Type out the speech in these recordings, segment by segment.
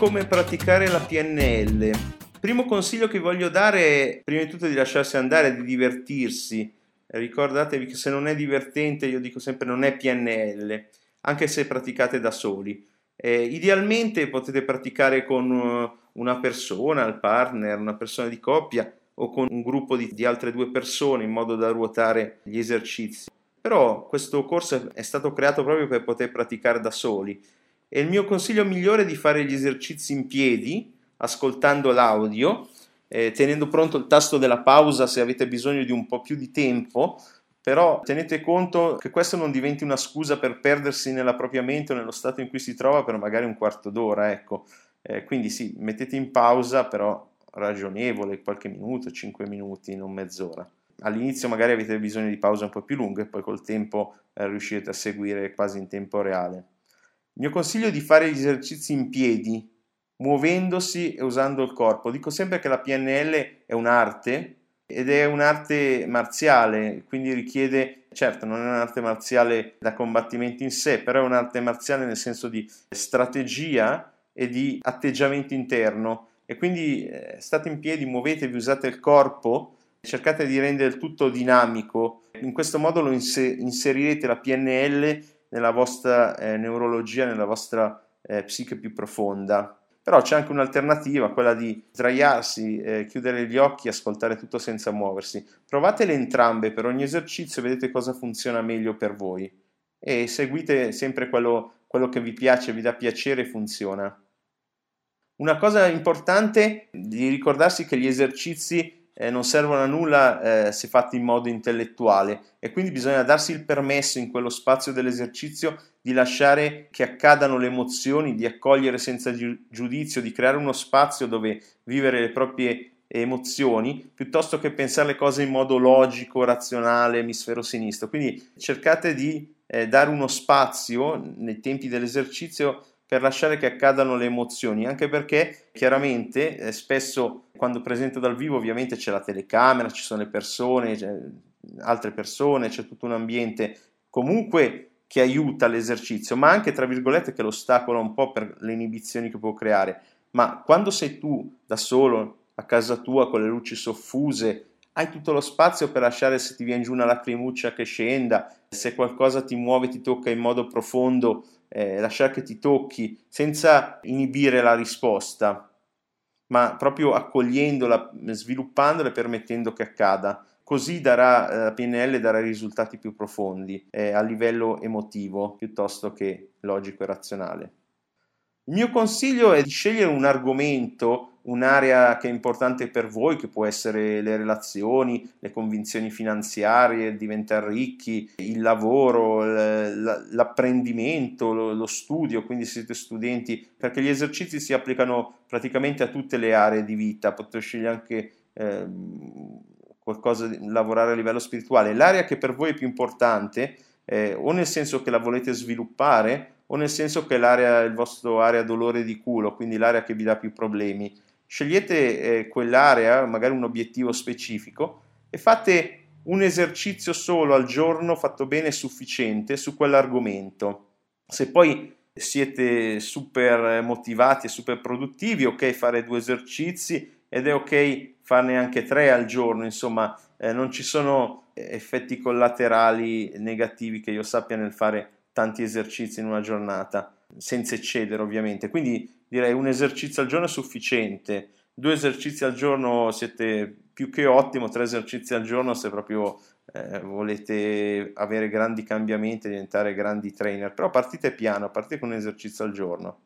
come praticare la PNL. Primo consiglio che voglio dare è prima di tutto di lasciarsi andare, di divertirsi. Ricordatevi che se non è divertente, io dico sempre non è PNL, anche se praticate da soli. Eh, idealmente potete praticare con uh, una persona, il partner, una persona di coppia o con un gruppo di, di altre due persone in modo da ruotare gli esercizi. Però questo corso è stato creato proprio per poter praticare da soli e il mio consiglio migliore è di fare gli esercizi in piedi, ascoltando l'audio, eh, tenendo pronto il tasto della pausa se avete bisogno di un po' più di tempo, però tenete conto che questo non diventi una scusa per perdersi nella propria mente o nello stato in cui si trova per magari un quarto d'ora, ecco. Eh, quindi sì, mettete in pausa, però ragionevole, qualche minuto, 5 minuti, non mezz'ora. All'inizio magari avete bisogno di pause un po' più lunghe, poi col tempo eh, riuscirete a seguire quasi in tempo reale. Il mio consiglio è di fare gli esercizi in piedi, muovendosi e usando il corpo. Dico sempre che la PNL è un'arte ed è un'arte marziale, quindi richiede, certo non è un'arte marziale da combattimento in sé, però è un'arte marziale nel senso di strategia e di atteggiamento interno. E quindi eh, state in piedi, muovetevi, usate il corpo, cercate di rendere il tutto dinamico. In questo modo lo inserirete la PNL nella vostra eh, neurologia, nella vostra eh, psiche più profonda. Però c'è anche un'alternativa, quella di sdraiarsi, eh, chiudere gli occhi ascoltare tutto senza muoversi. Provatele entrambe per ogni esercizio vedete cosa funziona meglio per voi. E seguite sempre quello, quello che vi piace, vi dà piacere e funziona. Una cosa importante è di ricordarsi che gli esercizi eh, non servono a nulla eh, se fatti in modo intellettuale e quindi bisogna darsi il permesso in quello spazio dell'esercizio di lasciare che accadano le emozioni, di accogliere senza giudizio, di creare uno spazio dove vivere le proprie emozioni piuttosto che pensare le cose in modo logico, razionale, emisfero sinistro. Quindi cercate di eh, dare uno spazio nei tempi dell'esercizio per lasciare che accadano le emozioni, anche perché chiaramente eh, spesso quando presento dal vivo ovviamente c'è la telecamera, ci sono le persone, altre persone, c'è tutto un ambiente comunque che aiuta l'esercizio, ma anche tra virgolette che lo ostacola un po' per le inibizioni che può creare. Ma quando sei tu da solo a casa tua con le luci soffuse, hai tutto lo spazio per lasciare se ti viene giù una lacrimuccia che scenda, se qualcosa ti muove, ti tocca in modo profondo, eh, lasciare che ti tocchi senza inibire la risposta, ma proprio accogliendola, sviluppandola e permettendo che accada. Così darà, eh, la PNL darà risultati più profondi eh, a livello emotivo piuttosto che logico e razionale. Il mio consiglio è di scegliere un argomento un'area che è importante per voi, che può essere le relazioni, le convinzioni finanziarie, diventare ricchi, il lavoro, l'apprendimento, lo studio, quindi siete studenti, perché gli esercizi si applicano praticamente a tutte le aree di vita, potete scegliere anche eh, qualcosa lavorare a livello spirituale. L'area che per voi è più importante, eh, o nel senso che la volete sviluppare, o nel senso che l'area il vostro area dolore di culo, quindi l'area che vi dà più problemi scegliete eh, quell'area, magari un obiettivo specifico e fate un esercizio solo al giorno fatto bene e sufficiente su quell'argomento. Se poi siete super motivati e super produttivi, ok fare due esercizi ed è ok farne anche tre al giorno, insomma eh, non ci sono effetti collaterali negativi che io sappia nel fare tanti esercizi in una giornata, senza eccedere ovviamente. Quindi direi un esercizio al giorno è sufficiente, due esercizi al giorno siete più che ottimo, tre esercizi al giorno se proprio eh, volete avere grandi cambiamenti diventare grandi trainer, però partite piano, partite con un esercizio al giorno.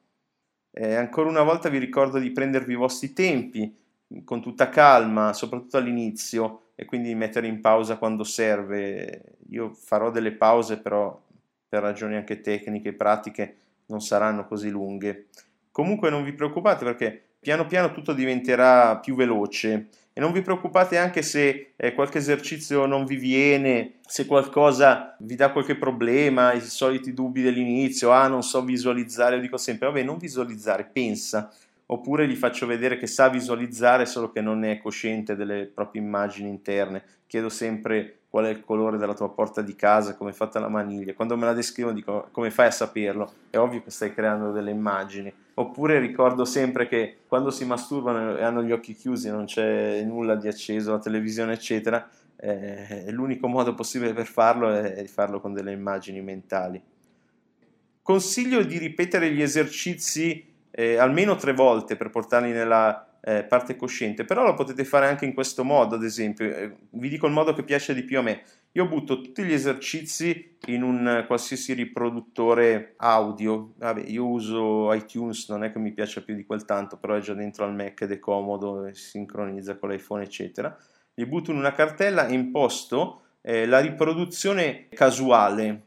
Eh, ancora una volta vi ricordo di prendervi i vostri tempi con tutta calma, soprattutto all'inizio, e quindi mettere in pausa quando serve. Io farò delle pause, però per ragioni anche tecniche pratiche non saranno così lunghe. Comunque non vi preoccupate perché piano piano tutto diventerà più veloce. E non vi preoccupate anche se eh, qualche esercizio non vi viene, se qualcosa vi dà qualche problema, i soliti dubbi dell'inizio, ah non so visualizzare, io dico sempre, vabbè non visualizzare, pensa, oppure gli faccio vedere che sa visualizzare solo che non è cosciente delle proprie immagini interne, chiedo sempre qual è il colore della tua porta di casa, come è fatta la maniglia. Quando me la descrivono dico come fai a saperlo? È ovvio che stai creando delle immagini. Oppure ricordo sempre che quando si masturbano e hanno gli occhi chiusi, non c'è nulla di acceso, la televisione, eccetera, eh, l'unico modo possibile per farlo è, è farlo con delle immagini mentali. Consiglio di ripetere gli esercizi eh, almeno tre volte per portarli nella eh, parte cosciente, però lo potete fare anche in questo modo, ad esempio, eh, vi dico il modo che piace di più a me, io butto tutti gli esercizi in un qualsiasi riproduttore audio, Vabbè, io uso iTunes, non è che mi piace più di quel tanto, però è già dentro al Mac ed è comodo, si sincronizza con l'iPhone eccetera, li butto in una cartella e imposto eh, la riproduzione casuale.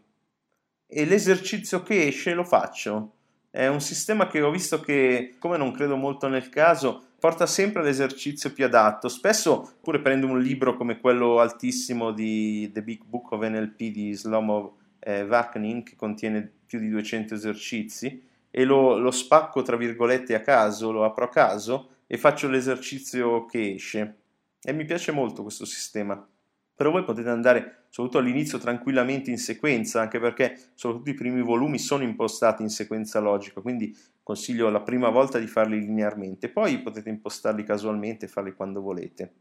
E l'esercizio che esce lo faccio. È un sistema che ho visto che, come non credo molto nel caso, porta sempre all'esercizio più adatto. Spesso pure prendo un libro come quello altissimo di The Big Book of NLP di Slomo eh, Vaknin, che contiene più di 200 esercizi, e lo, lo spacco tra virgolette a caso, lo apro a caso e faccio l'esercizio che esce. E mi piace molto questo sistema però voi potete andare soprattutto all'inizio tranquillamente in sequenza, anche perché soprattutto i primi volumi sono impostati in sequenza logica, quindi consiglio la prima volta di farli linearmente, poi potete impostarli casualmente e farli quando volete.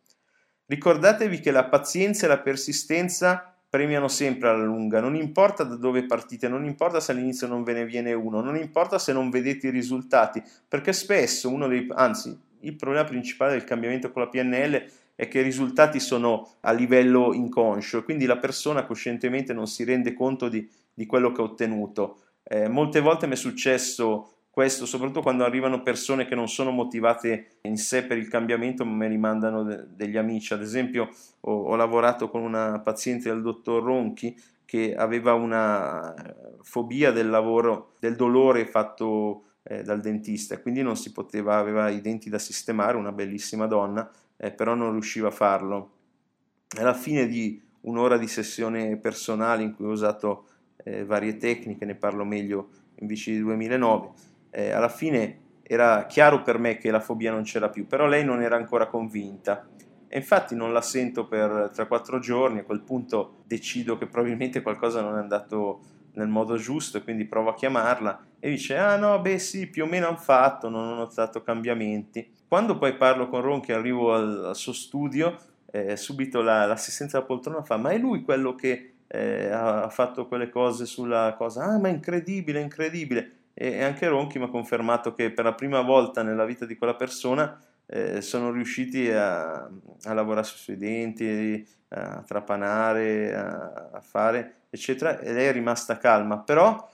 Ricordatevi che la pazienza e la persistenza premiano sempre alla lunga, non importa da dove partite, non importa se all'inizio non ve ne viene uno, non importa se non vedete i risultati, perché spesso uno dei, anzi, il problema principale del cambiamento con la PNL è che i risultati sono a livello inconscio, quindi la persona coscientemente non si rende conto di, di quello che ha ottenuto. Eh, molte volte mi è successo questo, soprattutto quando arrivano persone che non sono motivate in sé per il cambiamento, ma me li mandano de- degli amici. Ad esempio, ho, ho, lavorato con una paziente del dottor Ronchi che aveva una fobia del lavoro, del dolore fatto eh, dal dentista, quindi non si poteva, aveva i denti da sistemare, una bellissima donna, eh, però non riusciva a farlo. Alla fine di un'ora di sessione personale in cui ho usato eh, varie tecniche, ne parlo meglio in VC 2009, eh, alla fine era chiaro per me che la fobia non c'era più, però lei non era ancora convinta. E infatti non la sento per 3-4 giorni, a quel punto decido che probabilmente qualcosa non è andato nel modo giusto quindi provo a chiamarla e dice ah no beh sì più o meno hanno fatto non ho notato cambiamenti. Quando poi parlo con Ron che arrivo al, al suo studio eh, subito la, l'assistenza della poltrona fa ma è lui quello che eh, ha fatto quelle cose sulla cosa? Ah ma è incredibile incredibile. E, anche Ronchi mi ha confermato che per la prima volta nella vita di quella persona eh, sono riusciti a, a, lavorare sui denti, a trapanare, a, a fare, eccetera, e lei è rimasta calma, però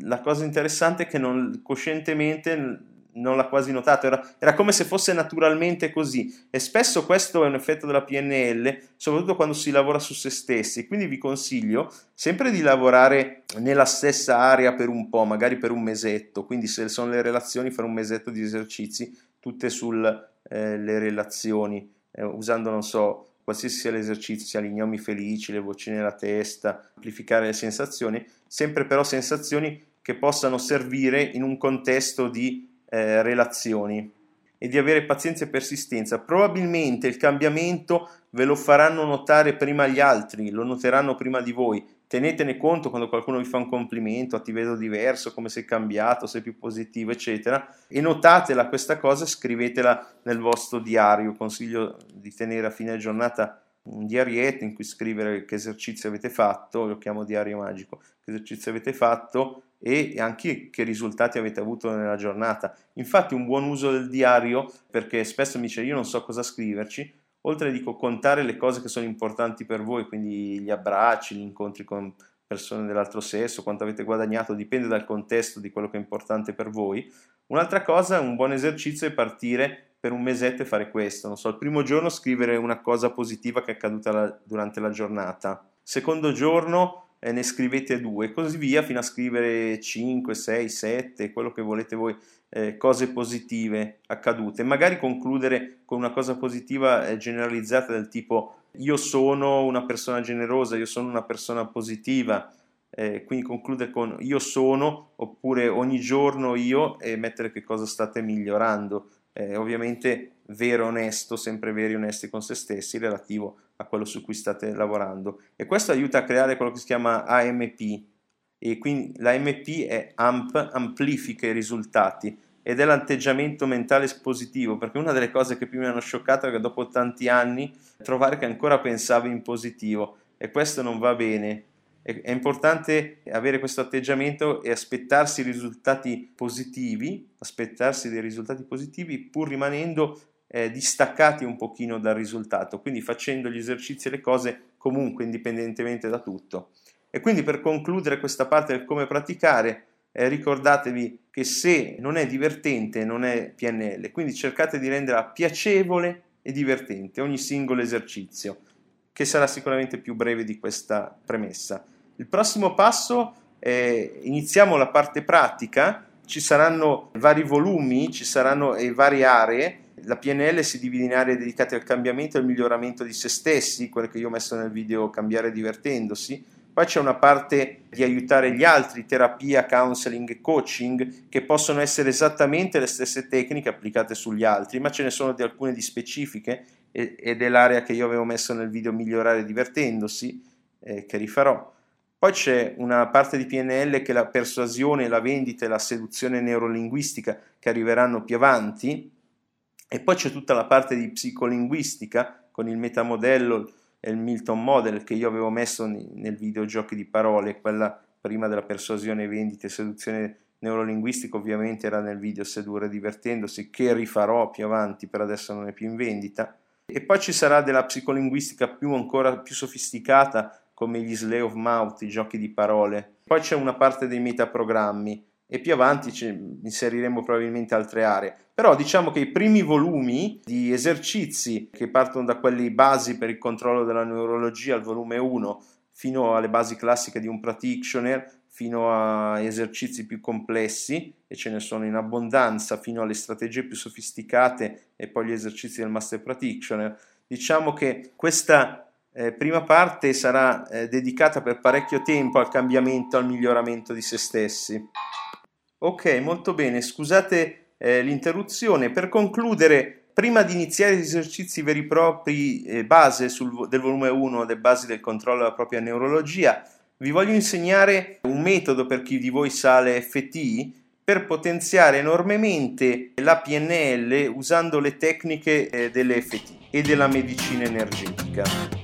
la cosa interessante è che non, coscientemente non l'ha quasi notato, era, era, come se fosse naturalmente così. E spesso questo è un effetto della PNL, soprattutto quando si lavora su se stessi, quindi vi consiglio sempre di lavorare nella stessa area per un po', magari per un mesetto, quindi se sono le relazioni fare un mesetto di esercizi tutte sulle eh, relazioni, eh, usando, non so, qualsiasi sia l'esercizio, sia gli gnomi felici, le voci nella testa, amplificare le sensazioni, sempre però sensazioni che possano servire in un contesto di eh, relazioni e di avere pazienza e persistenza. Probabilmente il cambiamento ve lo faranno notare prima gli altri, lo noteranno prima di voi. Tenetene conto quando qualcuno vi fa un complimento, ti vedo diverso, come sei cambiato, sei più positivo, eccetera. E notatela questa cosa scrivetela nel vostro diario. Consiglio di tenere a fine giornata un diarietto in cui scrivere che esercizio avete fatto, lo chiamo diario magico, che esercizio avete fatto e anche che risultati avete avuto nella giornata. Infatti un buon uso del diario, perché spesso mi dice io non so cosa scriverci, oltre dico, contare le cose che sono importanti per voi, quindi gli abbracci, gli incontri con persone dell'altro sesso, quanto avete guadagnato, dipende dal contesto di quello che è importante per voi. Un'altra cosa, un buon esercizio è partire per un mesetto e fare questo. Non so, il primo giorno scrivere una cosa positiva che è accaduta la, durante la giornata. Secondo giorno eh, ne scrivete due, così via fino a scrivere 5, 6, 7, quello che volete voi, eh, cose positive accadute. Magari concludere con una cosa positiva eh, generalizzata del tipo io sono una persona generosa, io sono una persona positiva. Eh, quindi concludere con io sono oppure ogni giorno io e mettere che cosa state migliorando eh, ovviamente vero, onesto, sempre veri onesti con se stessi relativo a quello su cui state lavorando. E questo aiuta a creare quello che si chiama AMP. E quindi l'AMP è AMP, amplifica i risultati ed è l'atteggiamento mentale positivo, perché una delle cose che più mi hanno scioccato è che dopo tanti anni trovare che ancora pensavo in positivo e questo non va bene. È importante avere questo atteggiamento e aspettarsi risultati positivi, aspettarsi dei risultati positivi pur rimanendo eh, distaccati un pochino dal risultato, quindi facendo gli esercizi e le cose comunque indipendentemente da tutto. E quindi per concludere questa parte del come praticare, eh, ricordatevi che se non è divertente non è PNL, quindi cercate di renderla piacevole e divertente ogni singolo esercizio, che sarà sicuramente più breve di questa premessa. Il prossimo passo è iniziamo la parte pratica, ci saranno vari volumi, ci saranno eh, varie aree. La PNL si divide in aree dedicate al cambiamento e al miglioramento di se stessi, quelle che io ho messo nel video Cambiare divertendosi, poi c'è una parte di aiutare gli altri, terapia, counseling e coaching, che possono essere esattamente le stesse tecniche applicate sugli altri, ma ce ne sono di alcune di specifiche ed è l'area che io avevo messo nel video Migliorare divertendosi, eh, che rifarò. Poi c'è una parte di PNL che è la persuasione, la vendita e la seduzione neurolinguistica che arriveranno più avanti. E poi c'è tutta la parte di psicolinguistica con il metamodello, è il Milton Model che io avevo messo nel video giochi di parole, quella prima della persuasione, vendita e seduzione neurolinguistica ovviamente era nel video Sedurre divertendosi che rifarò più avanti, per adesso non è più in vendita. E poi ci sarà della psicolinguistica più ancora più sofisticata come gli slay of mouth, i giochi di parole. Poi c'è una parte dei metaprogrammi e più avanti inseriremo probabilmente altre aree. Però diciamo che i primi volumi di esercizi che partono da quelli basi per il controllo della neurologia, il volume 1, fino alle basi classiche di un practitioner, fino a esercizi più complessi, e ce ne sono in abbondanza, fino alle strategie più sofisticate e poi gli esercizi del master practitioner. Diciamo che questa eh, prima parte sarà eh, dedicata per parecchio tempo al cambiamento, al miglioramento di se stessi. Ok, molto bene, scusate eh, l'interruzione. Per concludere, prima di iniziare gli esercizi veri e propri eh, base sul, del volume 1 delle basi del controllo della propria neurologia, vi voglio insegnare un metodo per chi di voi sa le FT per potenziare enormemente la PNL usando le tecniche eh, delle FT e della medicina energetica.